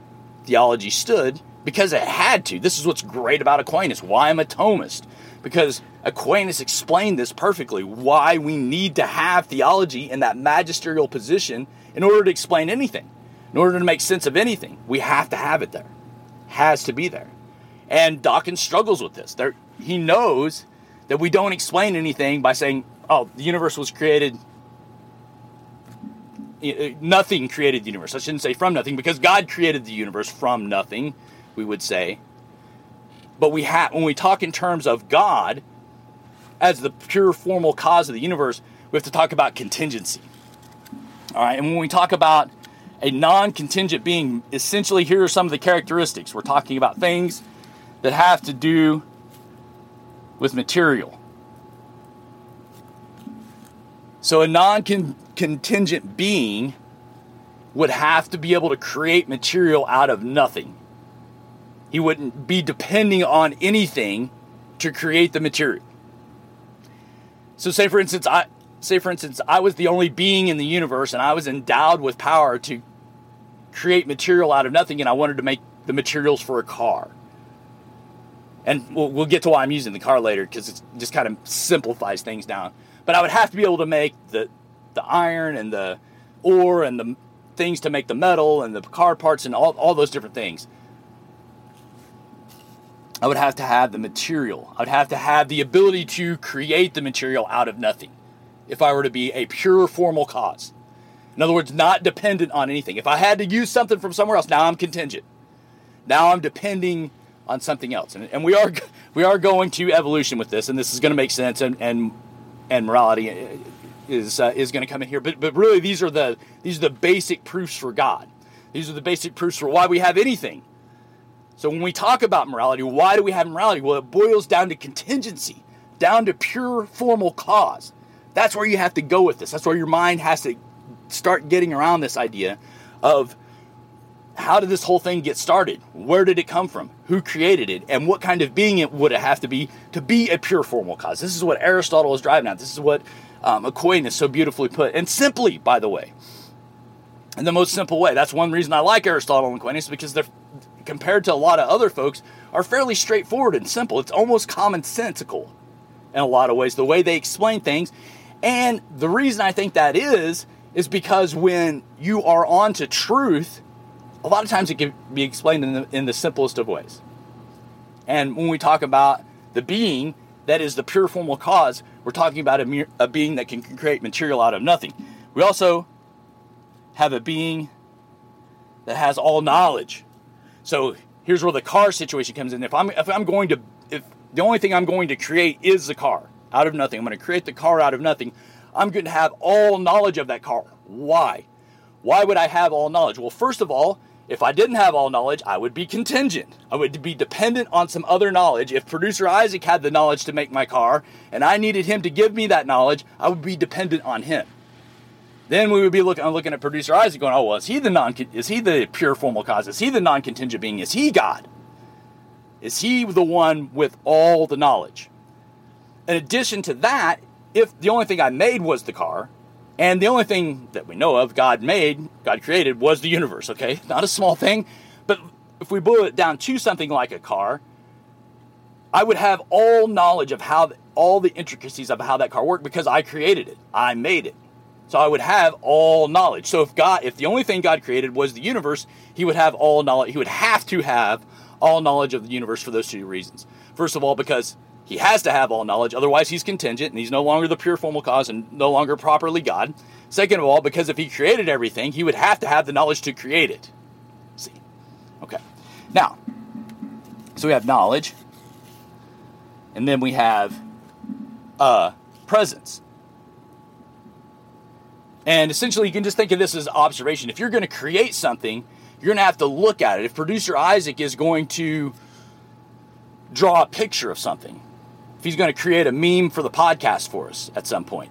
theology stood because it had to. This is what's great about Aquinas. Why I'm a Thomist. because Aquinas explained this perfectly why we need to have theology in that magisterial position in order to explain anything, in order to make sense of anything. We have to have it there, has to be there. And Dawkins struggles with this. There, he knows that we don't explain anything by saying, oh, the universe was created. Uh, nothing created the universe. I shouldn't say from nothing because God created the universe from nothing, we would say. But we have when we talk in terms of God as the pure formal cause of the universe, we have to talk about contingency. All right, and when we talk about a non-contingent being, essentially here are some of the characteristics. We're talking about things that have to do with material. So a non contingent being would have to be able to create material out of nothing. He wouldn't be depending on anything to create the material. So say for instance I say for instance I was the only being in the universe and I was endowed with power to create material out of nothing and I wanted to make the materials for a car and we'll, we'll get to why I'm using the car later because it just kind of simplifies things down. But I would have to be able to make the the iron and the ore and the things to make the metal and the car parts and all, all those different things. I would have to have the material. I would have to have the ability to create the material out of nothing if I were to be a pure formal cause. In other words, not dependent on anything. If I had to use something from somewhere else, now I'm contingent. Now I'm depending on something else. And, and we are we are going to evolution with this, and this is going to make sense, and and and morality is uh, is going to come in here. But but really, these are the these are the basic proofs for God. These are the basic proofs for why we have anything. So when we talk about morality, why do we have morality? Well, it boils down to contingency, down to pure formal cause. That's where you have to go with this. That's where your mind has to start getting around this idea of how did this whole thing get started? Where did it come from? Who created it? And what kind of being it would it have to be to be a pure formal cause? This is what Aristotle is driving at. This is what um, Aquinas so beautifully put. And simply, by the way, in the most simple way. That's one reason I like Aristotle and Aquinas because they're compared to a lot of other folks are fairly straightforward and simple. It's almost commonsensical in a lot of ways the way they explain things. And the reason I think that is is because when you are on to truth a lot of times it can be explained in the, in the simplest of ways. And when we talk about the being that is the pure formal cause, we're talking about a, a being that can create material out of nothing. We also have a being that has all knowledge. So here's where the car situation comes in. If I'm if I'm going to if the only thing I'm going to create is the car out of nothing, I'm going to create the car out of nothing. I'm going to have all knowledge of that car. Why? Why would I have all knowledge? Well, first of all, if I didn't have all knowledge, I would be contingent. I would be dependent on some other knowledge. If producer Isaac had the knowledge to make my car and I needed him to give me that knowledge, I would be dependent on him. Then we would be looking, uh, looking at producer Isaac going, oh, well, is he the non, is he the pure formal cause? Is he the non-contingent being? Is he God? Is he the one with all the knowledge? In addition to that, if the only thing I made was the car, and the only thing that we know of God made, God created, was the universe, okay? Not a small thing. But if we boil it down to something like a car, I would have all knowledge of how, all the intricacies of how that car worked because I created it. I made it. So I would have all knowledge. So if God, if the only thing God created was the universe, he would have all knowledge. He would have to have all knowledge of the universe for those two reasons. First of all, because he has to have all knowledge, otherwise, he's contingent and he's no longer the pure formal cause and no longer properly God. Second of all, because if he created everything, he would have to have the knowledge to create it. See? Okay. Now, so we have knowledge, and then we have uh, presence. And essentially, you can just think of this as observation. If you're going to create something, you're going to have to look at it. If producer Isaac is going to draw a picture of something, if he's going to create a meme for the podcast for us at some point,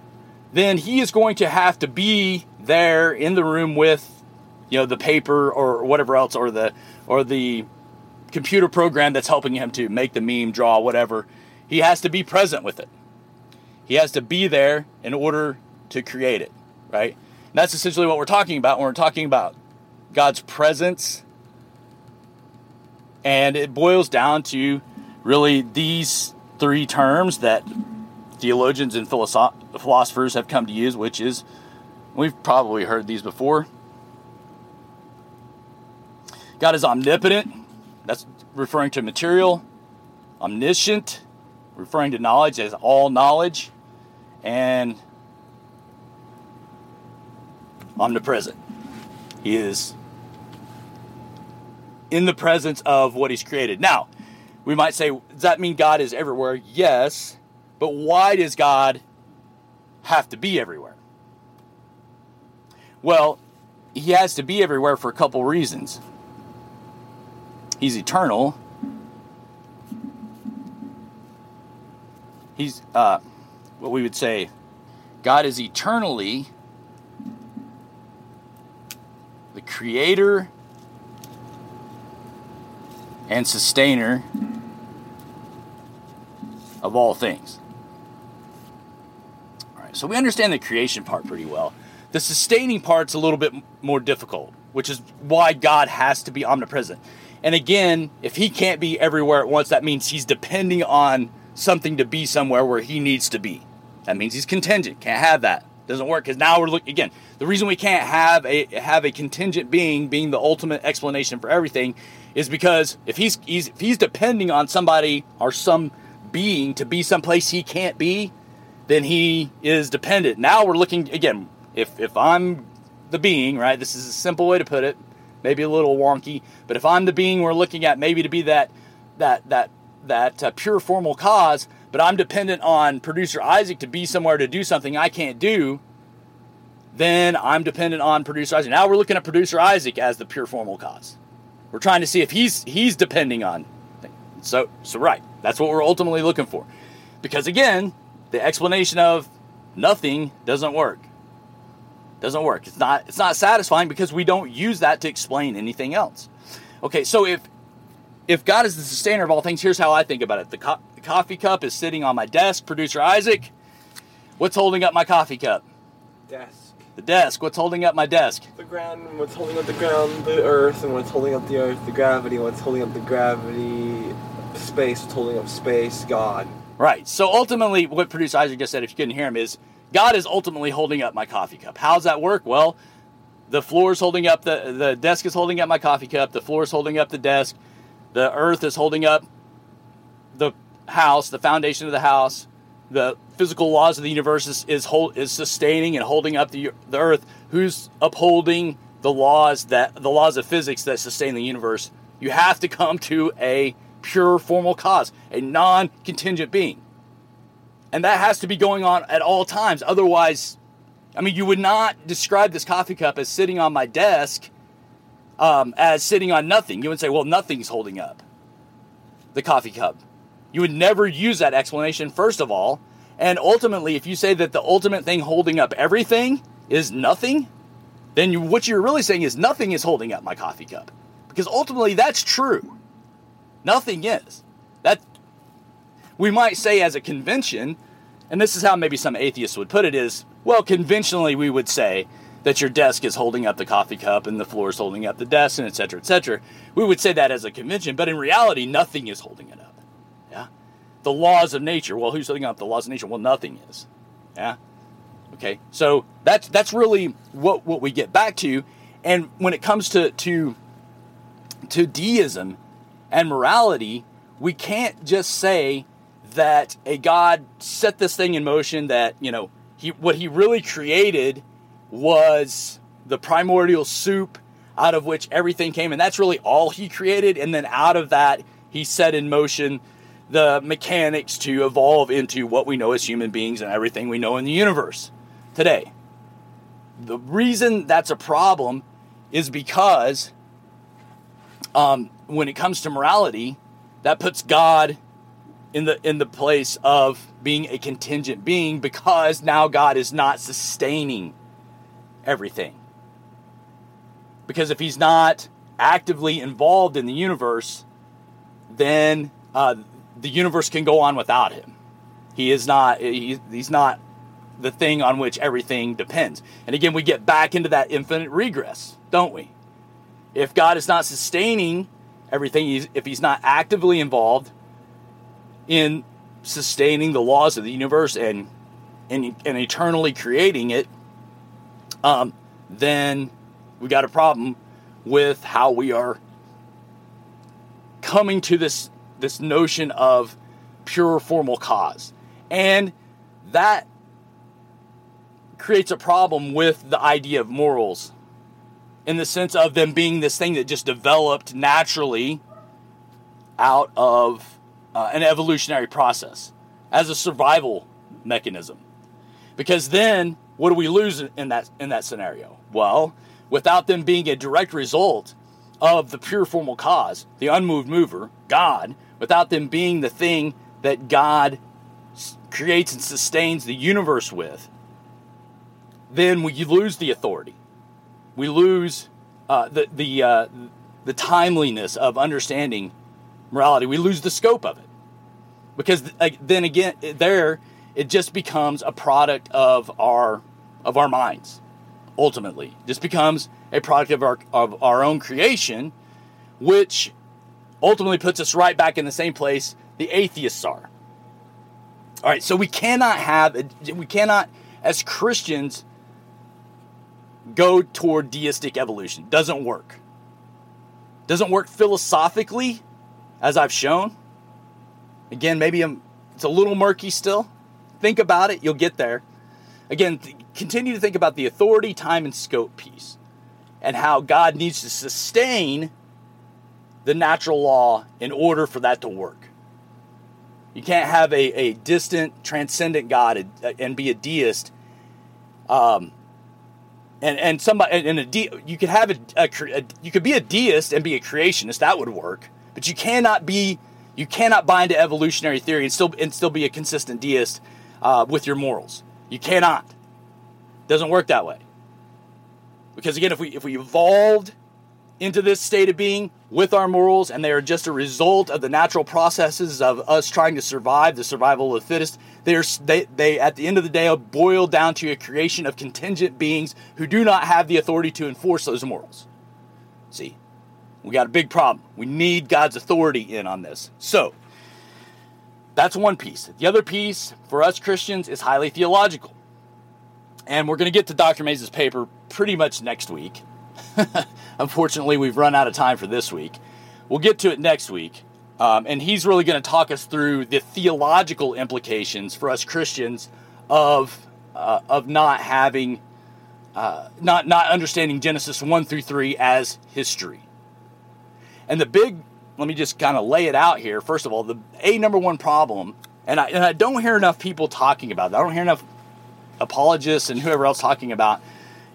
then he is going to have to be there in the room with, you know, the paper or whatever else, or the or the computer program that's helping him to make the meme, draw, whatever. He has to be present with it. He has to be there in order to create it, right? And that's essentially what we're talking about when we're talking about God's presence. And it boils down to really these three terms that theologians and philosoph- philosophers have come to use, which is we've probably heard these before. God is omnipotent, that's referring to material, omniscient, referring to knowledge as all knowledge, and omnipresent. He is in the presence of what he's created. Now, we might say, does that mean God is everywhere? Yes. But why does God have to be everywhere? Well, he has to be everywhere for a couple reasons. He's eternal. He's uh, what we would say God is eternally the creator and sustainer of all things. All right, so we understand the creation part pretty well. The sustaining part's a little bit more difficult, which is why God has to be omnipresent. And again, if he can't be everywhere at once, that means he's depending on something to be somewhere where he needs to be. That means he's contingent. Can't have that. Doesn't work because now we're looking again. The reason we can't have a have a contingent being being the ultimate explanation for everything is because if he's, he's if he's depending on somebody or some being to be someplace he can't be, then he is dependent. Now we're looking again. If if I'm the being, right? This is a simple way to put it. Maybe a little wonky, but if I'm the being we're looking at, maybe to be that that that that uh, pure formal cause, but I'm dependent on producer Isaac to be somewhere to do something I can't do, then I'm dependent on producer Isaac. Now we're looking at producer Isaac as the pure formal cause. We're trying to see if he's he's depending on. So so right, that's what we're ultimately looking for. Because again, the explanation of nothing doesn't work. Doesn't work. It's not it's not satisfying because we don't use that to explain anything else. Okay, so if if God is the sustainer of all things, here's how I think about it. The, co- the coffee cup is sitting on my desk, producer Isaac. What's holding up my coffee cup? Desk. The desk. What's holding up my desk? The ground, what's holding up the ground, the earth, and what's holding up the earth, the gravity, what's holding up the gravity, space, what's holding up space, God. Right. So ultimately, what producer Isaac just said, if you couldn't hear him, is God is ultimately holding up my coffee cup. How's that work? Well, the floor is holding up the the desk is holding up my coffee cup. The floor is holding up the desk. The earth is holding up the house, the foundation of the house. The physical laws of the universe is is, hold, is sustaining and holding up the the earth. Who's upholding the laws that the laws of physics that sustain the universe? You have to come to a pure formal cause, a non-contingent being. And that has to be going on at all times. Otherwise, I mean, you would not describe this coffee cup as sitting on my desk um, as sitting on nothing. You would say, well, nothing's holding up the coffee cup. You would never use that explanation, first of all. And ultimately, if you say that the ultimate thing holding up everything is nothing, then you, what you're really saying is nothing is holding up my coffee cup. Because ultimately, that's true. Nothing is. That we might say as a convention, and this is how maybe some atheists would put it is, well, conventionally we would say that your desk is holding up the coffee cup and the floor is holding up the desk and et cetera, et cetera. We would say that as a convention, but in reality, nothing is holding it up. Yeah. The laws of nature. Well, who's holding up the laws of nature? Well, nothing is. Yeah. Okay. So that's that's really what what we get back to, and when it comes to to to deism and morality, we can't just say that a God set this thing in motion. That you know he what he really created was the primordial soup out of which everything came, and that's really all he created. And then out of that, he set in motion the mechanics to evolve into what we know as human beings and everything we know in the universe today. The reason that's a problem is because um, when it comes to morality, that puts God in the in the place of being a contingent being because now God is not sustaining everything. Because if he's not actively involved in the universe, then uh, the universe can go on without him. He is not. He, he's not the thing on which everything depends. And again, we get back into that infinite regress, don't we? If God is not sustaining everything, if he's not actively involved in sustaining the laws of the universe and and, and eternally creating it, um, then we got a problem with how we are coming to this this notion of pure formal cause. And that creates a problem with the idea of morals in the sense of them being this thing that just developed naturally out of uh, an evolutionary process as a survival mechanism. Because then, what do we lose in that in that scenario? Well, without them being a direct result of the pure formal cause, the unmoved mover, God, without them being the thing that God creates and sustains the universe with, then we lose the authority. We lose uh, the the uh, the timeliness of understanding morality. We lose the scope of it because then again, there it just becomes a product of our of our minds. Ultimately, just becomes a product of our of our own creation, which ultimately puts us right back in the same place the atheists are. All right, so we cannot have we cannot as Christians go toward deistic evolution. Doesn't work. Doesn't work philosophically, as I've shown. Again, maybe I'm, it's a little murky still. Think about it, you'll get there. Again, th- continue to think about the authority, time, and scope piece and how God needs to sustain the natural law in order for that to work. You can't have a, a distant, transcendent God and be a deist. Um, and and somebody and a de, you could have a, a, a, you could be a deist and be a creationist. That would work, but you cannot be you cannot buy into evolutionary theory and still and still be a consistent deist uh, with your morals. You cannot. Doesn't work that way. Because again, if we if we evolved into this state of being with our morals and they are just a result of the natural processes of us trying to survive, the survival of the fittest, they are they, they at the end of the day boil down to a creation of contingent beings who do not have the authority to enforce those morals. See, we got a big problem. We need God's authority in on this. So, that's one piece. The other piece for us Christians is highly theological. And we're going to get to Dr. Mayes' paper pretty much next week. Unfortunately, we've run out of time for this week. We'll get to it next week. Um, and he's really going to talk us through the theological implications for us Christians of, uh, of not having, uh, not, not understanding Genesis 1 through 3 as history. And the big, let me just kind of lay it out here. First of all, the a number one problem, and I, and I don't hear enough people talking about that. I don't hear enough apologists and whoever else talking about,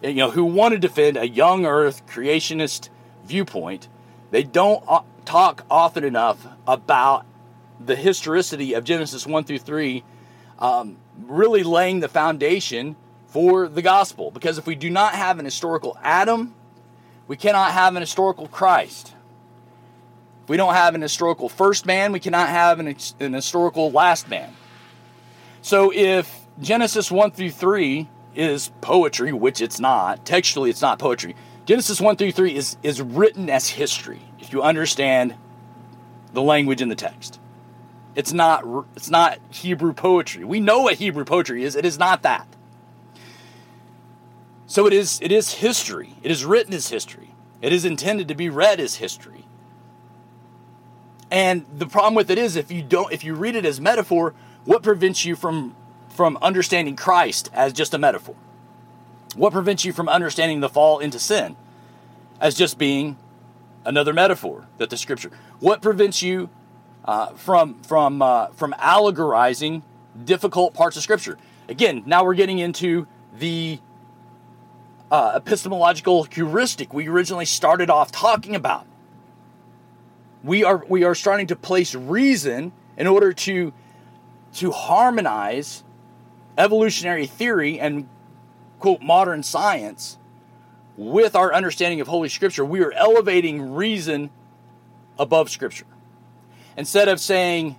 you know, who want to defend a young earth creationist viewpoint. They don't uh, talk often enough about the historicity of Genesis 1 through 3, um, really laying the foundation for the gospel. Because if we do not have an historical Adam, we cannot have an historical Christ. If we don't have an historical first man, we cannot have an, an historical last man. So if Genesis 1 through 3 is poetry, which it's not, textually it's not poetry. Genesis 1 through 3 is, is written as history, if you understand the language in the text. It's not, it's not Hebrew poetry. We know what Hebrew poetry is, it is not that. So it is, it is history. It is written as history. It is intended to be read as history. And the problem with it is if you don't if you read it as metaphor, what prevents you from from understanding Christ as just a metaphor? What prevents you from understanding the fall into sin as just being another metaphor that the scripture? What prevents you uh, from from uh, from allegorizing difficult parts of scripture? Again, now we're getting into the uh, epistemological heuristic we originally started off talking about we are we are starting to place reason in order to to harmonize evolutionary theory and quote modern science with our understanding of holy scripture we are elevating reason above scripture. Instead of saying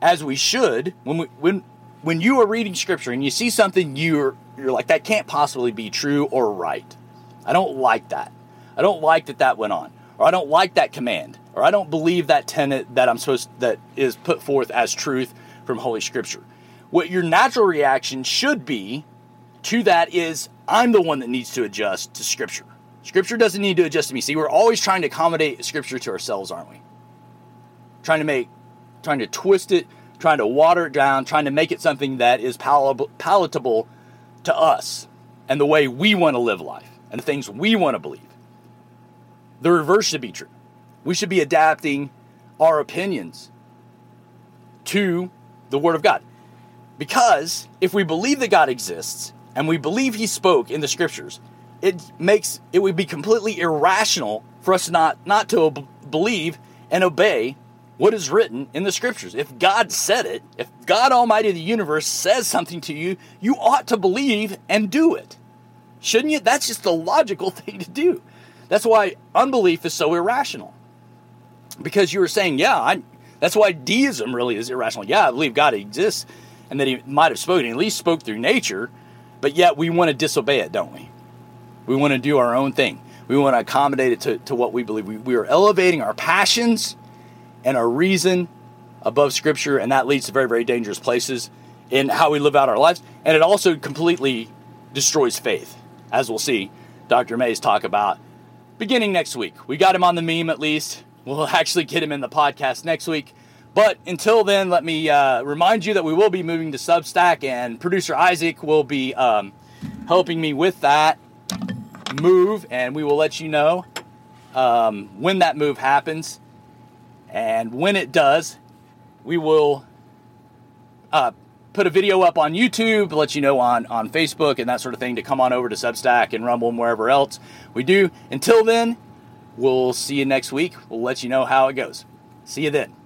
as we should when we when when you are reading scripture and you see something you're you're like that can't possibly be true or right. I don't like that. I don't like that that went on. Or i don't like that command. Or I don't believe that tenet that I'm supposed that is put forth as truth from Holy Scripture. What your natural reaction should be to that is I'm the one that needs to adjust to Scripture. Scripture doesn't need to adjust to me. See, we're always trying to accommodate Scripture to ourselves, aren't we? Trying to make, trying to twist it, trying to water it down, trying to make it something that is palatable, to us and the way we want to live life and the things we want to believe. The reverse should be true. We should be adapting our opinions to the Word of God. Because if we believe that God exists and we believe He spoke in the Scriptures, it makes it would be completely irrational for us not not to believe and obey what is written in the Scriptures. If God said it, if God Almighty of the universe says something to you, you ought to believe and do it. Shouldn't you? That's just the logical thing to do. That's why unbelief is so irrational. Because you were saying, yeah, I, that's why deism really is irrational. Yeah, I believe God exists and that he might have spoken, at least spoke through nature, but yet we want to disobey it, don't we? We want to do our own thing. We want to accommodate it to, to what we believe. We, we are elevating our passions and our reason above Scripture, and that leads to very, very dangerous places in how we live out our lives. And it also completely destroys faith, as we'll see Dr. Mayes talk about beginning next week. We got him on the meme at least. We'll actually get him in the podcast next week. But until then, let me uh, remind you that we will be moving to Substack, and producer Isaac will be um, helping me with that move, and we will let you know um, when that move happens. And when it does, we will uh, put a video up on YouTube, let you know on, on Facebook and that sort of thing to come on over to Substack and Rumble and wherever else we do. Until then, we'll see you next week. We'll let you know how it goes. See you then.